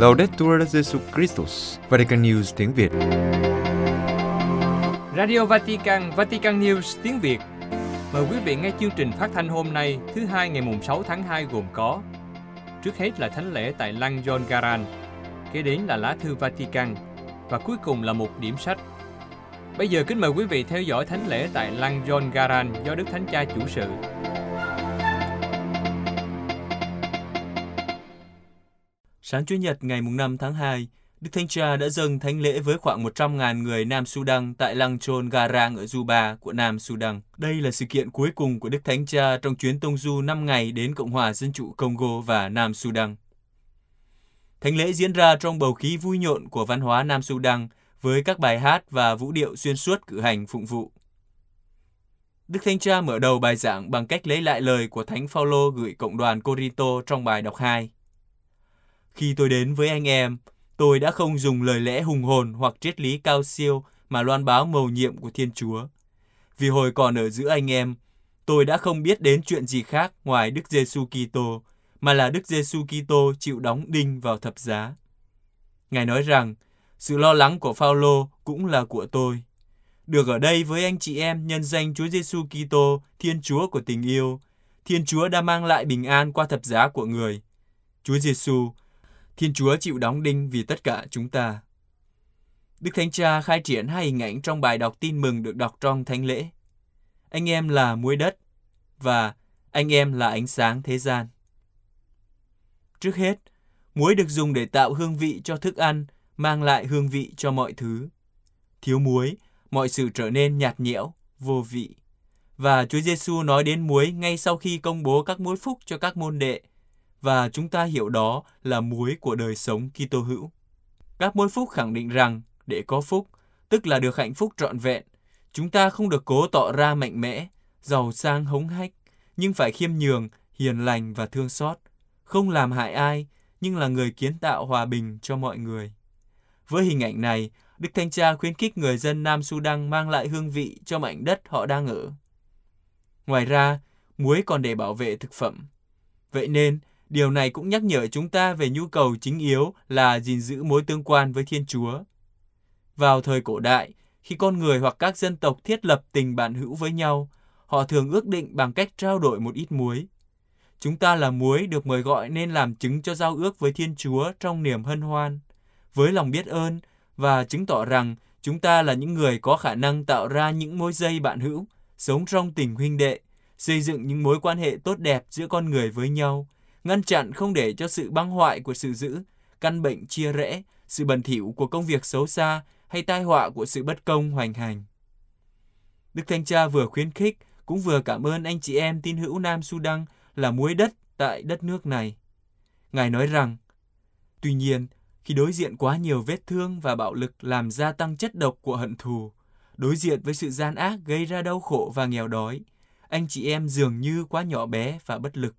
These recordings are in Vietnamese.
Laudetur Jesu Christus, Vatican News tiếng Việt. Radio Vatican, Vatican News tiếng Việt. Mời quý vị nghe chương trình phát thanh hôm nay, thứ hai ngày mùng 6 tháng 2 gồm có Trước hết là thánh lễ tại Lăng John Garan, kế đến là lá thư Vatican và cuối cùng là một điểm sách. Bây giờ kính mời quý vị theo dõi thánh lễ tại Lăng John Garan do Đức Thánh Cha chủ sự. Sáng Chủ nhật ngày 5 tháng 2, Đức Thánh Cha đã dâng thánh lễ với khoảng 100.000 người Nam Sudan tại lăng Chôn Garang ở Juba của Nam Sudan. Đây là sự kiện cuối cùng của Đức Thánh Cha trong chuyến tông du 5 ngày đến Cộng hòa Dân chủ Congo và Nam Sudan. Thánh lễ diễn ra trong bầu khí vui nhộn của văn hóa Nam Sudan với các bài hát và vũ điệu xuyên suốt cử hành phụng vụ. Đức Thánh Cha mở đầu bài giảng bằng cách lấy lại lời của Thánh Phaolô gửi cộng đoàn Corinto trong bài đọc 2. Khi tôi đến với anh em, tôi đã không dùng lời lẽ hùng hồn hoặc triết lý cao siêu mà loan báo mầu nhiệm của Thiên Chúa. Vì hồi còn ở giữa anh em, tôi đã không biết đến chuyện gì khác ngoài Đức Giêsu Kitô, mà là Đức Giêsu Kitô chịu đóng đinh vào thập giá. Ngài nói rằng, sự lo lắng của Phaolô cũng là của tôi. Được ở đây với anh chị em nhân danh Chúa Giêsu Kitô, Thiên Chúa của tình yêu, Thiên Chúa đã mang lại bình an qua thập giá của người. Chúa Giêsu Thiên Chúa chịu đóng đinh vì tất cả chúng ta. Đức Thánh Cha khai triển hai hình ảnh trong bài đọc tin mừng được đọc trong thánh lễ. Anh em là muối đất và anh em là ánh sáng thế gian. Trước hết, muối được dùng để tạo hương vị cho thức ăn, mang lại hương vị cho mọi thứ. Thiếu muối, mọi sự trở nên nhạt nhẽo, vô vị. Và Chúa Giêsu nói đến muối ngay sau khi công bố các muối phúc cho các môn đệ và chúng ta hiểu đó là muối của đời sống Kitô hữu. Các môn phúc khẳng định rằng để có phúc, tức là được hạnh phúc trọn vẹn, chúng ta không được cố tỏ ra mạnh mẽ, giàu sang hống hách, nhưng phải khiêm nhường, hiền lành và thương xót, không làm hại ai, nhưng là người kiến tạo hòa bình cho mọi người. Với hình ảnh này, Đức Thanh Cha khuyến khích người dân Nam Sudan mang lại hương vị cho mảnh đất họ đang ở. Ngoài ra, muối còn để bảo vệ thực phẩm. Vậy nên, Điều này cũng nhắc nhở chúng ta về nhu cầu chính yếu là gìn giữ mối tương quan với Thiên Chúa. Vào thời cổ đại, khi con người hoặc các dân tộc thiết lập tình bạn hữu với nhau, họ thường ước định bằng cách trao đổi một ít muối. Chúng ta là muối được mời gọi nên làm chứng cho giao ước với Thiên Chúa trong niềm hân hoan, với lòng biết ơn và chứng tỏ rằng chúng ta là những người có khả năng tạo ra những mối dây bạn hữu, sống trong tình huynh đệ, xây dựng những mối quan hệ tốt đẹp giữa con người với nhau, ngăn chặn không để cho sự băng hoại của sự dữ, căn bệnh chia rẽ, sự bẩn thỉu của công việc xấu xa hay tai họa của sự bất công hoành hành. Đức Thanh Cha vừa khuyến khích cũng vừa cảm ơn anh chị em tin hữu Nam Sudan là muối đất tại đất nước này. Ngài nói rằng, tuy nhiên, khi đối diện quá nhiều vết thương và bạo lực làm gia tăng chất độc của hận thù, đối diện với sự gian ác gây ra đau khổ và nghèo đói, anh chị em dường như quá nhỏ bé và bất lực.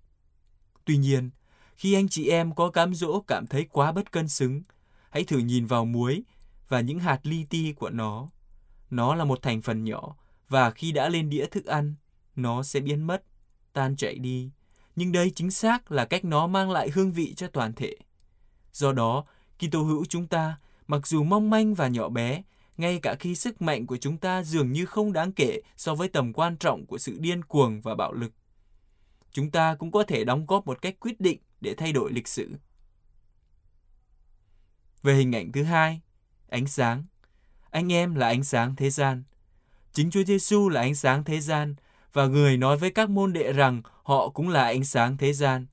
Tuy nhiên, khi anh chị em có cám dỗ cảm thấy quá bất cân xứng, hãy thử nhìn vào muối và những hạt li ti của nó. Nó là một thành phần nhỏ và khi đã lên đĩa thức ăn, nó sẽ biến mất, tan chảy đi. Nhưng đây chính xác là cách nó mang lại hương vị cho toàn thể. Do đó, Kitô hữu chúng ta, mặc dù mong manh và nhỏ bé, ngay cả khi sức mạnh của chúng ta dường như không đáng kể so với tầm quan trọng của sự điên cuồng và bạo lực, chúng ta cũng có thể đóng góp một cách quyết định để thay đổi lịch sử. Về hình ảnh thứ hai, ánh sáng. Anh em là ánh sáng thế gian. Chính Chúa Giêsu là ánh sáng thế gian và người nói với các môn đệ rằng họ cũng là ánh sáng thế gian.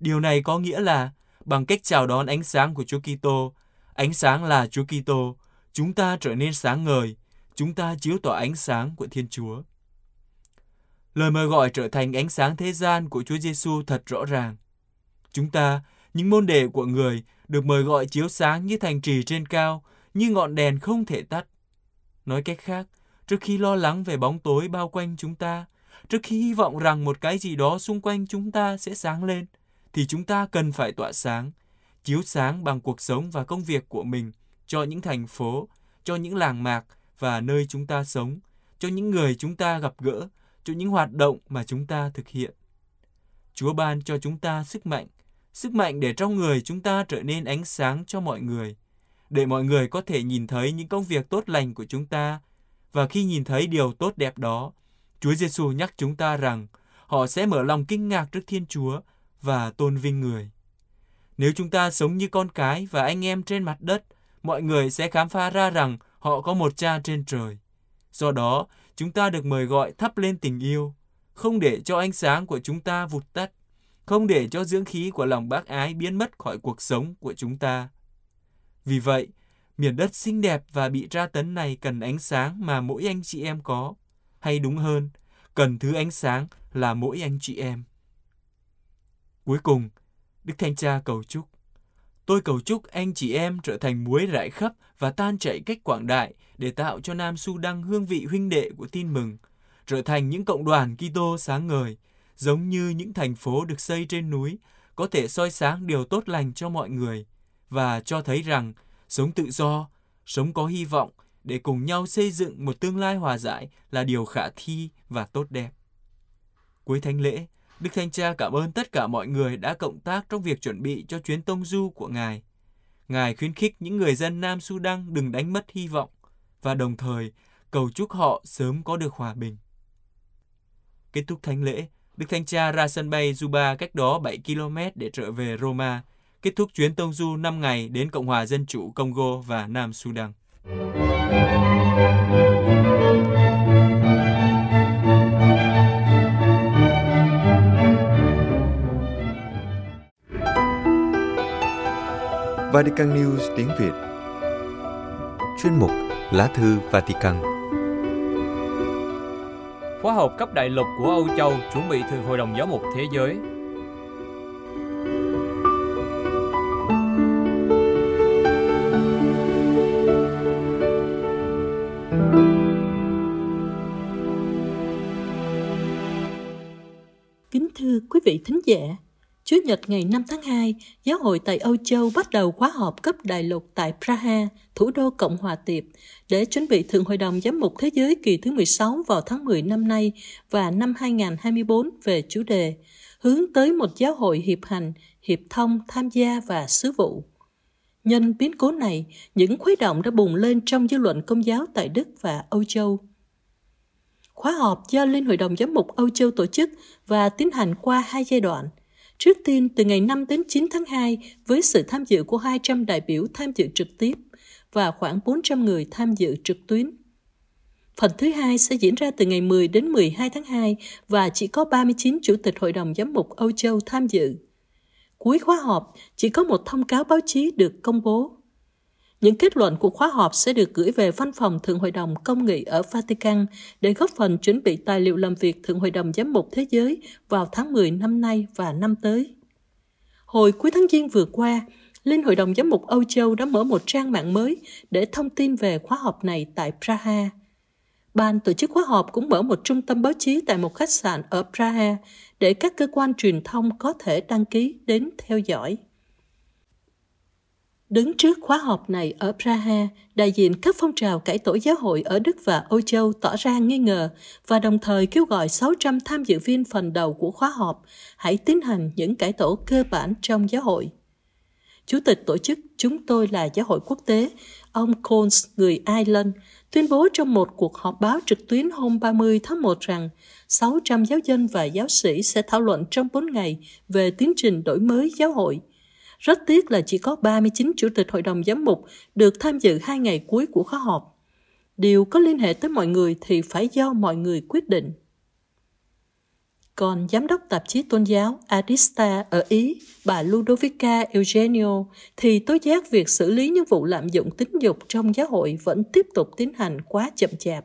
Điều này có nghĩa là bằng cách chào đón ánh sáng của Chúa Kitô, ánh sáng là Chúa Kitô, chúng ta trở nên sáng ngời, chúng ta chiếu tỏa ánh sáng của Thiên Chúa. Lời mời gọi trở thành ánh sáng thế gian của Chúa Giêsu thật rõ ràng. Chúng ta, những môn đệ của người, được mời gọi chiếu sáng như thành trì trên cao, như ngọn đèn không thể tắt. Nói cách khác, trước khi lo lắng về bóng tối bao quanh chúng ta, trước khi hy vọng rằng một cái gì đó xung quanh chúng ta sẽ sáng lên, thì chúng ta cần phải tỏa sáng, chiếu sáng bằng cuộc sống và công việc của mình cho những thành phố, cho những làng mạc và nơi chúng ta sống, cho những người chúng ta gặp gỡ, cho những hoạt động mà chúng ta thực hiện. Chúa ban cho chúng ta sức mạnh, sức mạnh để trong người chúng ta trở nên ánh sáng cho mọi người, để mọi người có thể nhìn thấy những công việc tốt lành của chúng ta. Và khi nhìn thấy điều tốt đẹp đó, Chúa Giêsu nhắc chúng ta rằng họ sẽ mở lòng kinh ngạc trước Thiên Chúa và tôn vinh người. Nếu chúng ta sống như con cái và anh em trên mặt đất, mọi người sẽ khám phá ra rằng họ có một cha trên trời. Do đó, chúng ta được mời gọi thắp lên tình yêu, không để cho ánh sáng của chúng ta vụt tắt, không để cho dưỡng khí của lòng bác ái biến mất khỏi cuộc sống của chúng ta. Vì vậy, miền đất xinh đẹp và bị tra tấn này cần ánh sáng mà mỗi anh chị em có, hay đúng hơn, cần thứ ánh sáng là mỗi anh chị em. Cuối cùng, Đức Thanh Cha cầu chúc. Tôi cầu chúc anh chị em trở thành muối rải khắp và tan chảy cách quảng đại để tạo cho Nam Sudan hương vị huynh đệ của tin mừng, trở thành những cộng đoàn Kitô sáng ngời, giống như những thành phố được xây trên núi, có thể soi sáng điều tốt lành cho mọi người và cho thấy rằng sống tự do, sống có hy vọng để cùng nhau xây dựng một tương lai hòa giải là điều khả thi và tốt đẹp. Cuối thánh lễ, Đức Thanh Cha cảm ơn tất cả mọi người đã cộng tác trong việc chuẩn bị cho chuyến tông du của Ngài. Ngài khuyến khích những người dân Nam Sudan đừng đánh mất hy vọng và đồng thời cầu chúc họ sớm có được hòa bình. Kết thúc thánh lễ, Đức Thanh Cha ra sân bay Juba cách đó 7 km để trở về Roma, kết thúc chuyến tông du 5 ngày đến Cộng hòa Dân chủ Congo và Nam Sudan. Vatican News tiếng Việt. Chuyên mục Lá thư Vatican. Khóa học cấp đại lục của Âu Châu chuẩn bị từ Hội đồng Giáo mục Thế giới. Kính thưa quý vị thính giả, Chủ nhật ngày 5 tháng 2, Giáo hội tại Âu Châu bắt đầu khóa họp cấp đại lục tại Praha, thủ đô Cộng hòa Tiệp, để chuẩn bị Thượng Hội đồng Giám mục Thế giới kỳ thứ 16 vào tháng 10 năm nay và năm 2024 về chủ đề hướng tới một giáo hội hiệp hành, hiệp thông, tham gia và sứ vụ. Nhân biến cố này, những khuấy động đã bùng lên trong dư luận công giáo tại Đức và Âu Châu. Khóa họp do Liên Hội đồng Giám mục Âu Châu tổ chức và tiến hành qua hai giai đoạn – Trước tiên, từ ngày 5 đến 9 tháng 2, với sự tham dự của 200 đại biểu tham dự trực tiếp và khoảng 400 người tham dự trực tuyến. Phần thứ hai sẽ diễn ra từ ngày 10 đến 12 tháng 2 và chỉ có 39 chủ tịch Hội đồng Giám mục Âu Châu tham dự. Cuối khóa họp, chỉ có một thông cáo báo chí được công bố. Những kết luận của khóa họp sẽ được gửi về Văn phòng Thượng Hội đồng Công nghị ở Vatican để góp phần chuẩn bị tài liệu làm việc Thượng Hội đồng Giám mục Thế giới vào tháng 10 năm nay và năm tới. Hồi cuối tháng Giêng vừa qua, Liên Hội đồng Giám mục Âu Châu đã mở một trang mạng mới để thông tin về khóa họp này tại Praha. Ban tổ chức khóa họp cũng mở một trung tâm báo chí tại một khách sạn ở Praha để các cơ quan truyền thông có thể đăng ký đến theo dõi. Đứng trước khóa họp này ở Praha, đại diện các phong trào cải tổ giáo hội ở Đức và Âu Châu tỏ ra nghi ngờ và đồng thời kêu gọi 600 tham dự viên phần đầu của khóa họp hãy tiến hành những cải tổ cơ bản trong giáo hội. Chủ tịch tổ chức Chúng tôi là giáo hội quốc tế, ông Coles, người Ireland, tuyên bố trong một cuộc họp báo trực tuyến hôm 30 tháng 1 rằng 600 giáo dân và giáo sĩ sẽ thảo luận trong 4 ngày về tiến trình đổi mới giáo hội – rất tiếc là chỉ có 39 chủ tịch hội đồng giám mục được tham dự hai ngày cuối của khóa họp. Điều có liên hệ tới mọi người thì phải do mọi người quyết định. Còn giám đốc tạp chí tôn giáo Adista ở Ý, bà Ludovica Eugenio, thì tố giác việc xử lý những vụ lạm dụng tính dục trong giáo hội vẫn tiếp tục tiến hành quá chậm chạp.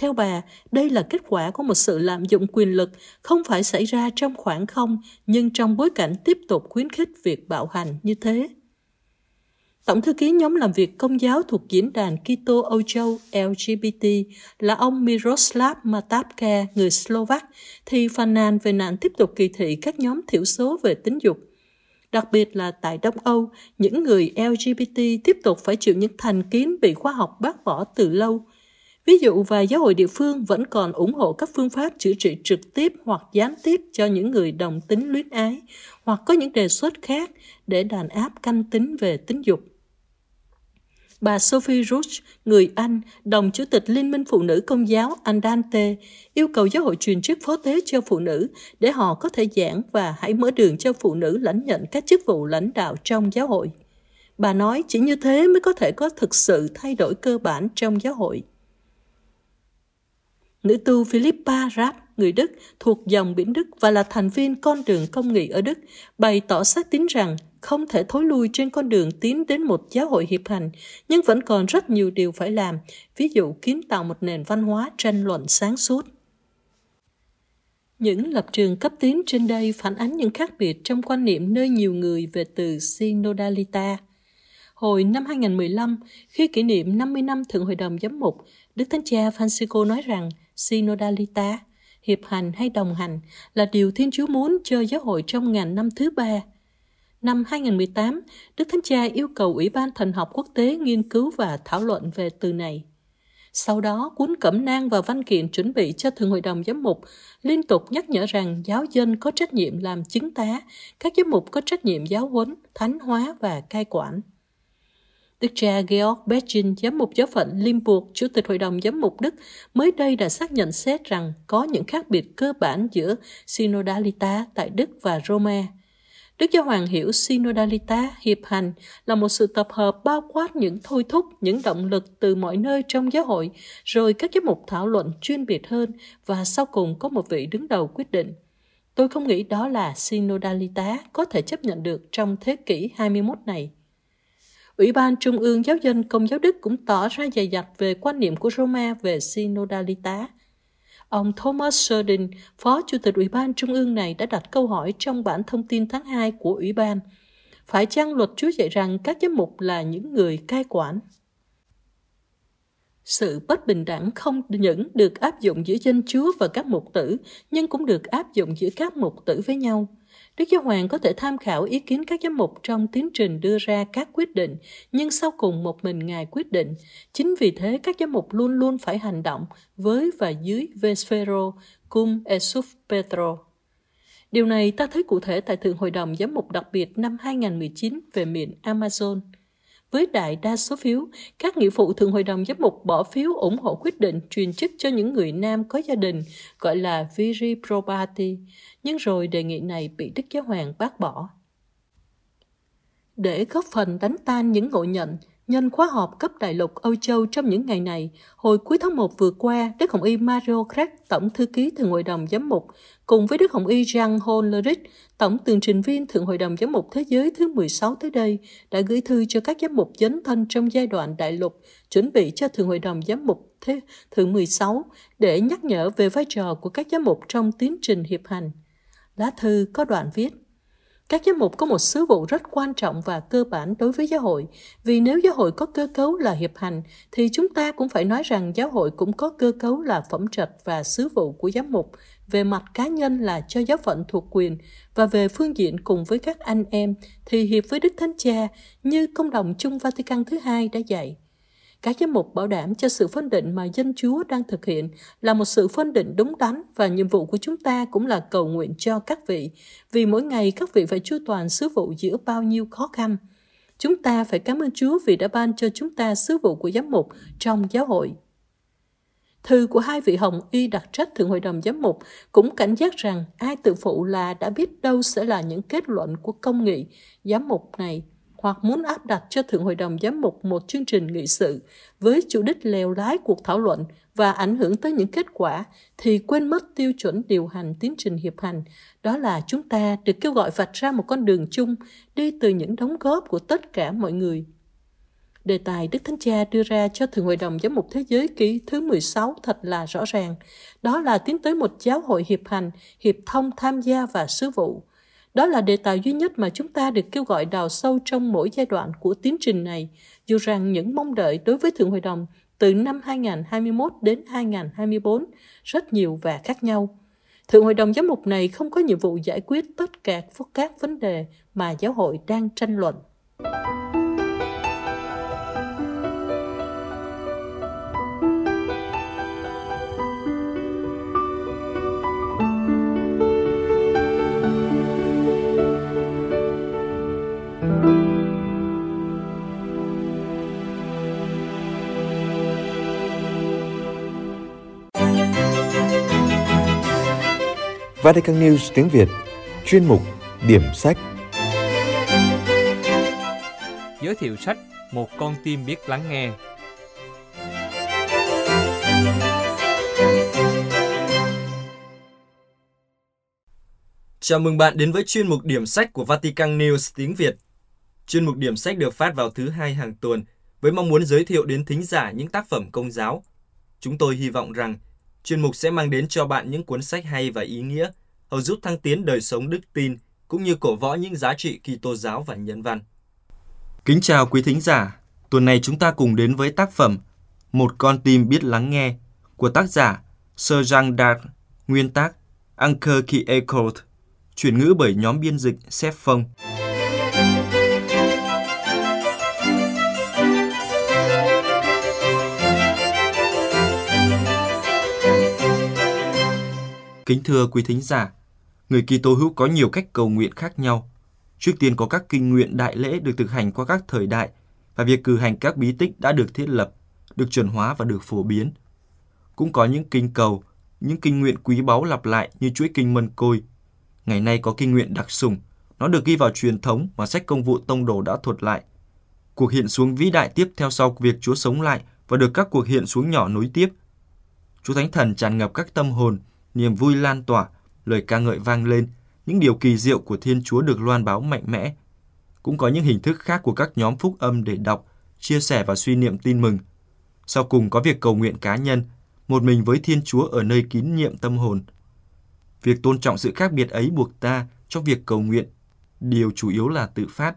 Theo bà, đây là kết quả của một sự lạm dụng quyền lực không phải xảy ra trong khoảng không, nhưng trong bối cảnh tiếp tục khuyến khích việc bạo hành như thế. Tổng thư ký nhóm làm việc công giáo thuộc diễn đàn Kitô Âu Châu LGBT là ông Miroslav Matapka, người Slovak, thì phàn nàn về nạn tiếp tục kỳ thị các nhóm thiểu số về tính dục. Đặc biệt là tại Đông Âu, những người LGBT tiếp tục phải chịu những thành kiến bị khoa học bác bỏ từ lâu – Ví dụ vài giáo hội địa phương vẫn còn ủng hộ các phương pháp chữa trị trực tiếp hoặc gián tiếp cho những người đồng tính luyến ái, hoặc có những đề xuất khác để đàn áp canh tính về tính dục. Bà Sophie Roach, người Anh, đồng chủ tịch Liên minh Phụ nữ Công giáo Andante, yêu cầu giáo hội truyền chức phó tế cho phụ nữ để họ có thể giảng và hãy mở đường cho phụ nữ lãnh nhận các chức vụ lãnh đạo trong giáo hội. Bà nói chỉ như thế mới có thể có thực sự thay đổi cơ bản trong giáo hội. Nữ tu Philippa Rapp, người Đức, thuộc dòng biển Đức và là thành viên con đường công nghị ở Đức, bày tỏ xác tín rằng không thể thối lui trên con đường tiến đến một giáo hội hiệp hành, nhưng vẫn còn rất nhiều điều phải làm, ví dụ kiến tạo một nền văn hóa tranh luận sáng suốt. Những lập trường cấp tiến trên đây phản ánh những khác biệt trong quan niệm nơi nhiều người về từ synodalita. Hồi năm 2015, khi kỷ niệm 50 năm Thượng Hội đồng Giám mục, Đức Thánh Cha Francisco nói rằng synodalita, hiệp hành hay đồng hành, là điều Thiên Chúa muốn cho giáo hội trong ngàn năm thứ ba. Năm 2018, Đức Thánh Cha yêu cầu Ủy ban Thần học Quốc tế nghiên cứu và thảo luận về từ này. Sau đó, cuốn cẩm nang và văn kiện chuẩn bị cho Thượng Hội đồng Giám mục liên tục nhắc nhở rằng giáo dân có trách nhiệm làm chứng tá, các giám mục có trách nhiệm giáo huấn, thánh hóa và cai quản. Đức cha Georg Bechin, giám mục giáo phận Limburg, chủ tịch hội đồng giám mục Đức, mới đây đã xác nhận xét rằng có những khác biệt cơ bản giữa Synodalita tại Đức và Roma. Đức Giáo Hoàng hiểu Synodalita, hiệp hành, là một sự tập hợp bao quát những thôi thúc, những động lực từ mọi nơi trong giáo hội, rồi các giám mục thảo luận chuyên biệt hơn và sau cùng có một vị đứng đầu quyết định. Tôi không nghĩ đó là Synodalita có thể chấp nhận được trong thế kỷ 21 này. Ủy ban Trung ương Giáo dân Công giáo Đức cũng tỏ ra dày dặt về quan niệm của Roma về synodalita. Ông Thomas Serdin, Phó Chủ tịch Ủy ban Trung ương này đã đặt câu hỏi trong bản thông tin tháng 2 của Ủy ban. Phải chăng luật Chúa dạy rằng các giám mục là những người cai quản? Sự bất bình đẳng không những được áp dụng giữa dân chúa và các mục tử, nhưng cũng được áp dụng giữa các mục tử với nhau. Đức Giáo Hoàng có thể tham khảo ý kiến các giám mục trong tiến trình đưa ra các quyết định, nhưng sau cùng một mình Ngài quyết định. Chính vì thế, các giám mục luôn luôn phải hành động với và dưới Vesfero cum esuf Petro. Điều này ta thấy cụ thể tại Thượng Hội đồng Giám mục đặc biệt năm 2019 về miền Amazon – với đại đa số phiếu, các nghị phụ thường Hội đồng Giám mục bỏ phiếu ủng hộ quyết định truyền chức cho những người nam có gia đình, gọi là Viri Probati, nhưng rồi đề nghị này bị Đức Giáo Hoàng bác bỏ. Để góp phần đánh tan những ngộ nhận, Nhân khóa họp cấp đại lục Âu Châu trong những ngày này, hồi cuối tháng 1 vừa qua, Đức Hồng Y Mario Craig, Tổng Thư ký thường Hội đồng Giám mục, cùng với Đức Hồng Y Jean Hollerich, Tổng tường trình viên Thượng Hội đồng Giám mục Thế giới thứ 16 tới đây, đã gửi thư cho các giám mục dấn thân trong giai đoạn đại lục, chuẩn bị cho Thượng Hội đồng Giám mục Thế thứ 16 để nhắc nhở về vai trò của các giám mục trong tiến trình hiệp hành. Lá thư có đoạn viết các giám mục có một sứ vụ rất quan trọng và cơ bản đối với giáo hội, vì nếu giáo hội có cơ cấu là hiệp hành, thì chúng ta cũng phải nói rằng giáo hội cũng có cơ cấu là phẩm trật và sứ vụ của giám mục, về mặt cá nhân là cho giáo phận thuộc quyền, và về phương diện cùng với các anh em thì hiệp với Đức Thánh Cha như công đồng chung Vatican thứ hai đã dạy. Các giám mục bảo đảm cho sự phân định mà dân Chúa đang thực hiện là một sự phân định đúng đắn và nhiệm vụ của chúng ta cũng là cầu nguyện cho các vị, vì mỗi ngày các vị phải chu toàn sứ vụ giữa bao nhiêu khó khăn. Chúng ta phải cảm ơn Chúa vì đã ban cho chúng ta sứ vụ của giám mục trong giáo hội. Thư của hai vị Hồng Y đặc trách Thượng Hội đồng Giám mục cũng cảnh giác rằng ai tự phụ là đã biết đâu sẽ là những kết luận của công nghị giám mục này, hoặc muốn áp đặt cho Thượng Hội đồng Giám mục một chương trình nghị sự với chủ đích lèo lái cuộc thảo luận và ảnh hưởng tới những kết quả thì quên mất tiêu chuẩn điều hành tiến trình hiệp hành. Đó là chúng ta được kêu gọi vạch ra một con đường chung đi từ những đóng góp của tất cả mọi người. Đề tài Đức Thánh Cha đưa ra cho Thượng Hội đồng Giám mục Thế giới ký thứ 16 thật là rõ ràng. Đó là tiến tới một giáo hội hiệp hành, hiệp thông tham gia và sứ vụ đó là đề tài duy nhất mà chúng ta được kêu gọi đào sâu trong mỗi giai đoạn của tiến trình này, dù rằng những mong đợi đối với Thượng Hội đồng từ năm 2021 đến 2024 rất nhiều và khác nhau. Thượng Hội đồng Giám mục này không có nhiệm vụ giải quyết tất cả các vấn đề mà giáo hội đang tranh luận. Vatican News tiếng Việt Chuyên mục Điểm sách Giới thiệu sách Một con tim biết lắng nghe Chào mừng bạn đến với chuyên mục điểm sách của Vatican News tiếng Việt. Chuyên mục điểm sách được phát vào thứ hai hàng tuần với mong muốn giới thiệu đến thính giả những tác phẩm công giáo. Chúng tôi hy vọng rằng chuyên mục sẽ mang đến cho bạn những cuốn sách hay và ý nghĩa, hầu giúp thăng tiến đời sống đức tin cũng như cổ võ những giá trị Kitô giáo và nhân văn. Kính chào quý thính giả. Tuần này chúng ta cùng đến với tác phẩm Một con tim biết lắng nghe của tác giả Sir Jean Dark, nguyên tác Anker Kiecolt chuyển ngữ bởi nhóm biên dịch Sép Phong. Kính thưa quý thính giả, người Kitô hữu có nhiều cách cầu nguyện khác nhau. Trước tiên có các kinh nguyện đại lễ được thực hành qua các thời đại và việc cử hành các bí tích đã được thiết lập, được chuẩn hóa và được phổ biến. Cũng có những kinh cầu, những kinh nguyện quý báu lặp lại như chuỗi kinh mân côi, Ngày nay có kinh nguyện đặc sủng, nó được ghi vào truyền thống mà sách công vụ tông đồ đã thuật lại. Cuộc hiện xuống vĩ đại tiếp theo sau việc Chúa sống lại và được các cuộc hiện xuống nhỏ nối tiếp. Chúa Thánh Thần tràn ngập các tâm hồn, niềm vui lan tỏa, lời ca ngợi vang lên, những điều kỳ diệu của Thiên Chúa được loan báo mạnh mẽ. Cũng có những hình thức khác của các nhóm phúc âm để đọc, chia sẻ và suy niệm tin mừng. Sau cùng có việc cầu nguyện cá nhân, một mình với Thiên Chúa ở nơi kín nhiệm tâm hồn – Việc tôn trọng sự khác biệt ấy buộc ta trong việc cầu nguyện, điều chủ yếu là tự phát.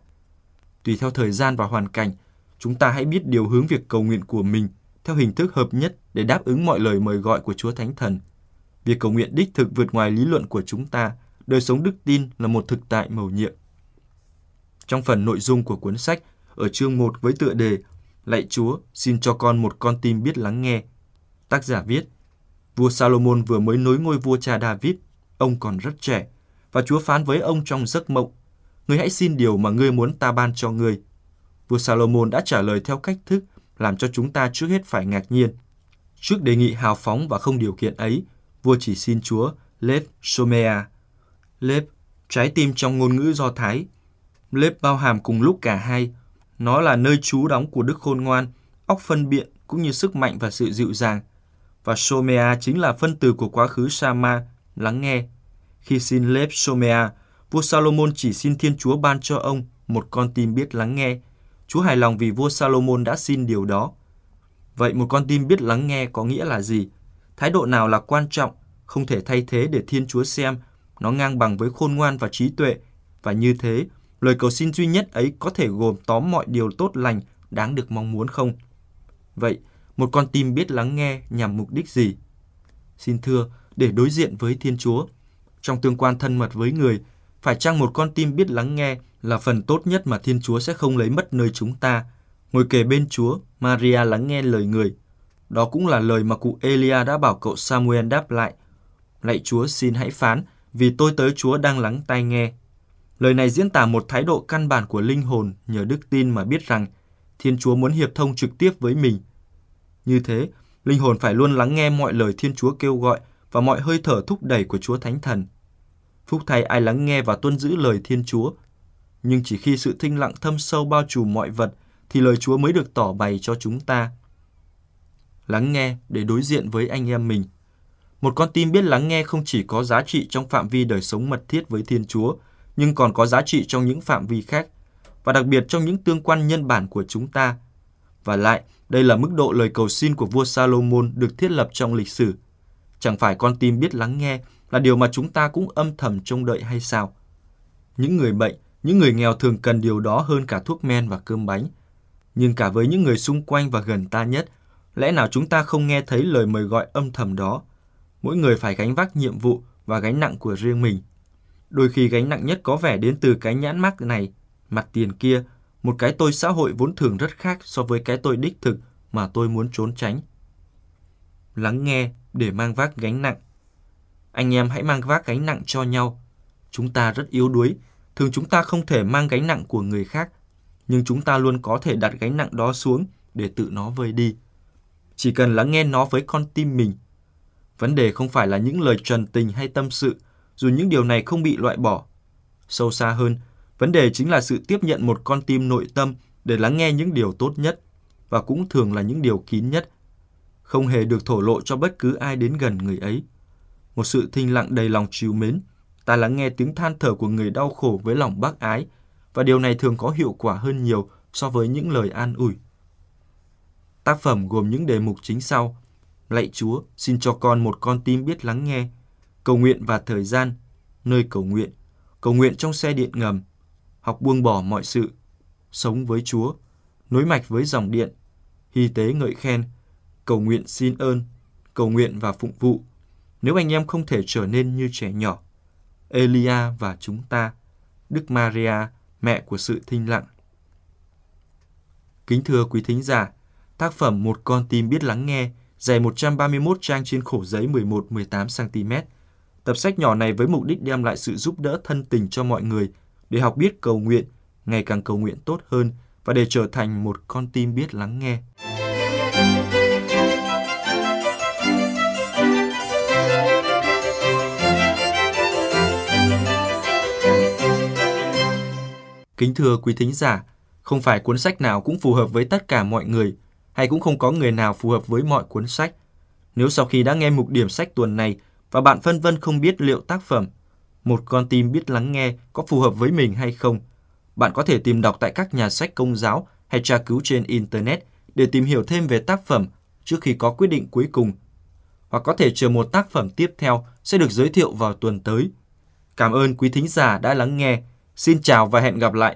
Tùy theo thời gian và hoàn cảnh, chúng ta hãy biết điều hướng việc cầu nguyện của mình theo hình thức hợp nhất để đáp ứng mọi lời mời gọi của Chúa Thánh Thần. Việc cầu nguyện đích thực vượt ngoài lý luận của chúng ta, đời sống đức tin là một thực tại mầu nhiệm. Trong phần nội dung của cuốn sách, ở chương 1 với tựa đề Lạy Chúa, xin cho con một con tim biết lắng nghe. Tác giả viết, vua Salomon vừa mới nối ngôi vua cha David Ông còn rất trẻ, và Chúa phán với ông trong giấc mộng, Ngươi hãy xin điều mà ngươi muốn ta ban cho ngươi. Vua Salomon đã trả lời theo cách thức làm cho chúng ta trước hết phải ngạc nhiên. Trước đề nghị hào phóng và không điều kiện ấy, vua chỉ xin Chúa Lev Somea. Lev, trái tim trong ngôn ngữ Do Thái. Lev bao hàm cùng lúc cả hai. Nó là nơi trú đóng của đức khôn ngoan, óc phân biện cũng như sức mạnh và sự dịu dàng. Và Somea chính là phân từ của quá khứ Sama, lắng nghe. Khi xin Lep Somea, vua Salomon chỉ xin Thiên Chúa ban cho ông một con tim biết lắng nghe. Chúa hài lòng vì vua Salomon đã xin điều đó. Vậy một con tim biết lắng nghe có nghĩa là gì? Thái độ nào là quan trọng, không thể thay thế để Thiên Chúa xem nó ngang bằng với khôn ngoan và trí tuệ. Và như thế, lời cầu xin duy nhất ấy có thể gồm tóm mọi điều tốt lành đáng được mong muốn không? Vậy, một con tim biết lắng nghe nhằm mục đích gì? Xin thưa, để đối diện với Thiên Chúa. Trong tương quan thân mật với người, phải chăng một con tim biết lắng nghe là phần tốt nhất mà Thiên Chúa sẽ không lấy mất nơi chúng ta. Ngồi kề bên Chúa, Maria lắng nghe lời người. Đó cũng là lời mà cụ Elia đã bảo cậu Samuel đáp lại. Lạy Chúa xin hãy phán, vì tôi tới Chúa đang lắng tai nghe. Lời này diễn tả một thái độ căn bản của linh hồn nhờ đức tin mà biết rằng Thiên Chúa muốn hiệp thông trực tiếp với mình. Như thế, linh hồn phải luôn lắng nghe mọi lời Thiên Chúa kêu gọi và mọi hơi thở thúc đẩy của Chúa Thánh Thần. Phúc thay ai lắng nghe và tuân giữ lời Thiên Chúa. Nhưng chỉ khi sự thinh lặng thâm sâu bao trùm mọi vật thì lời Chúa mới được tỏ bày cho chúng ta. Lắng nghe để đối diện với anh em mình. Một con tim biết lắng nghe không chỉ có giá trị trong phạm vi đời sống mật thiết với Thiên Chúa, nhưng còn có giá trị trong những phạm vi khác, và đặc biệt trong những tương quan nhân bản của chúng ta. Và lại, đây là mức độ lời cầu xin của vua Salomon được thiết lập trong lịch sử – Chẳng phải con tim biết lắng nghe là điều mà chúng ta cũng âm thầm trông đợi hay sao? Những người bệnh, những người nghèo thường cần điều đó hơn cả thuốc men và cơm bánh. Nhưng cả với những người xung quanh và gần ta nhất, lẽ nào chúng ta không nghe thấy lời mời gọi âm thầm đó? Mỗi người phải gánh vác nhiệm vụ và gánh nặng của riêng mình. Đôi khi gánh nặng nhất có vẻ đến từ cái nhãn mắc này, mặt tiền kia, một cái tôi xã hội vốn thường rất khác so với cái tôi đích thực mà tôi muốn trốn tránh. Lắng nghe để mang vác gánh nặng. Anh em hãy mang vác gánh nặng cho nhau. Chúng ta rất yếu đuối, thường chúng ta không thể mang gánh nặng của người khác, nhưng chúng ta luôn có thể đặt gánh nặng đó xuống để tự nó vơi đi. Chỉ cần lắng nghe nó với con tim mình. Vấn đề không phải là những lời trần tình hay tâm sự, dù những điều này không bị loại bỏ. Sâu xa hơn, vấn đề chính là sự tiếp nhận một con tim nội tâm để lắng nghe những điều tốt nhất và cũng thường là những điều kín nhất, không hề được thổ lộ cho bất cứ ai đến gần người ấy. Một sự thinh lặng đầy lòng trìu mến, ta lắng nghe tiếng than thở của người đau khổ với lòng bác ái, và điều này thường có hiệu quả hơn nhiều so với những lời an ủi. Tác phẩm gồm những đề mục chính sau. Lạy Chúa, xin cho con một con tim biết lắng nghe. Cầu nguyện và thời gian, nơi cầu nguyện. Cầu nguyện trong xe điện ngầm. Học buông bỏ mọi sự. Sống với Chúa. Nối mạch với dòng điện. Hy tế ngợi khen. Cầu nguyện xin ơn. Cầu nguyện và phụng vụ. Nếu anh em không thể trở nên như trẻ nhỏ. Elia và chúng ta. Đức Maria, mẹ của sự thinh lặng. Kính thưa quý thính giả, tác phẩm Một con tim biết lắng nghe, dày 131 trang trên khổ giấy 11-18 cm. Tập sách nhỏ này với mục đích đem lại sự giúp đỡ thân tình cho mọi người để học biết cầu nguyện, ngày càng cầu nguyện tốt hơn và để trở thành một con tim biết lắng nghe. Kính thưa quý thính giả, không phải cuốn sách nào cũng phù hợp với tất cả mọi người, hay cũng không có người nào phù hợp với mọi cuốn sách. Nếu sau khi đã nghe mục điểm sách tuần này và bạn phân vân không biết liệu tác phẩm Một con tim biết lắng nghe có phù hợp với mình hay không, bạn có thể tìm đọc tại các nhà sách công giáo hay tra cứu trên Internet để tìm hiểu thêm về tác phẩm trước khi có quyết định cuối cùng. Hoặc có thể chờ một tác phẩm tiếp theo sẽ được giới thiệu vào tuần tới. Cảm ơn quý thính giả đã lắng nghe. Xin chào và hẹn gặp lại.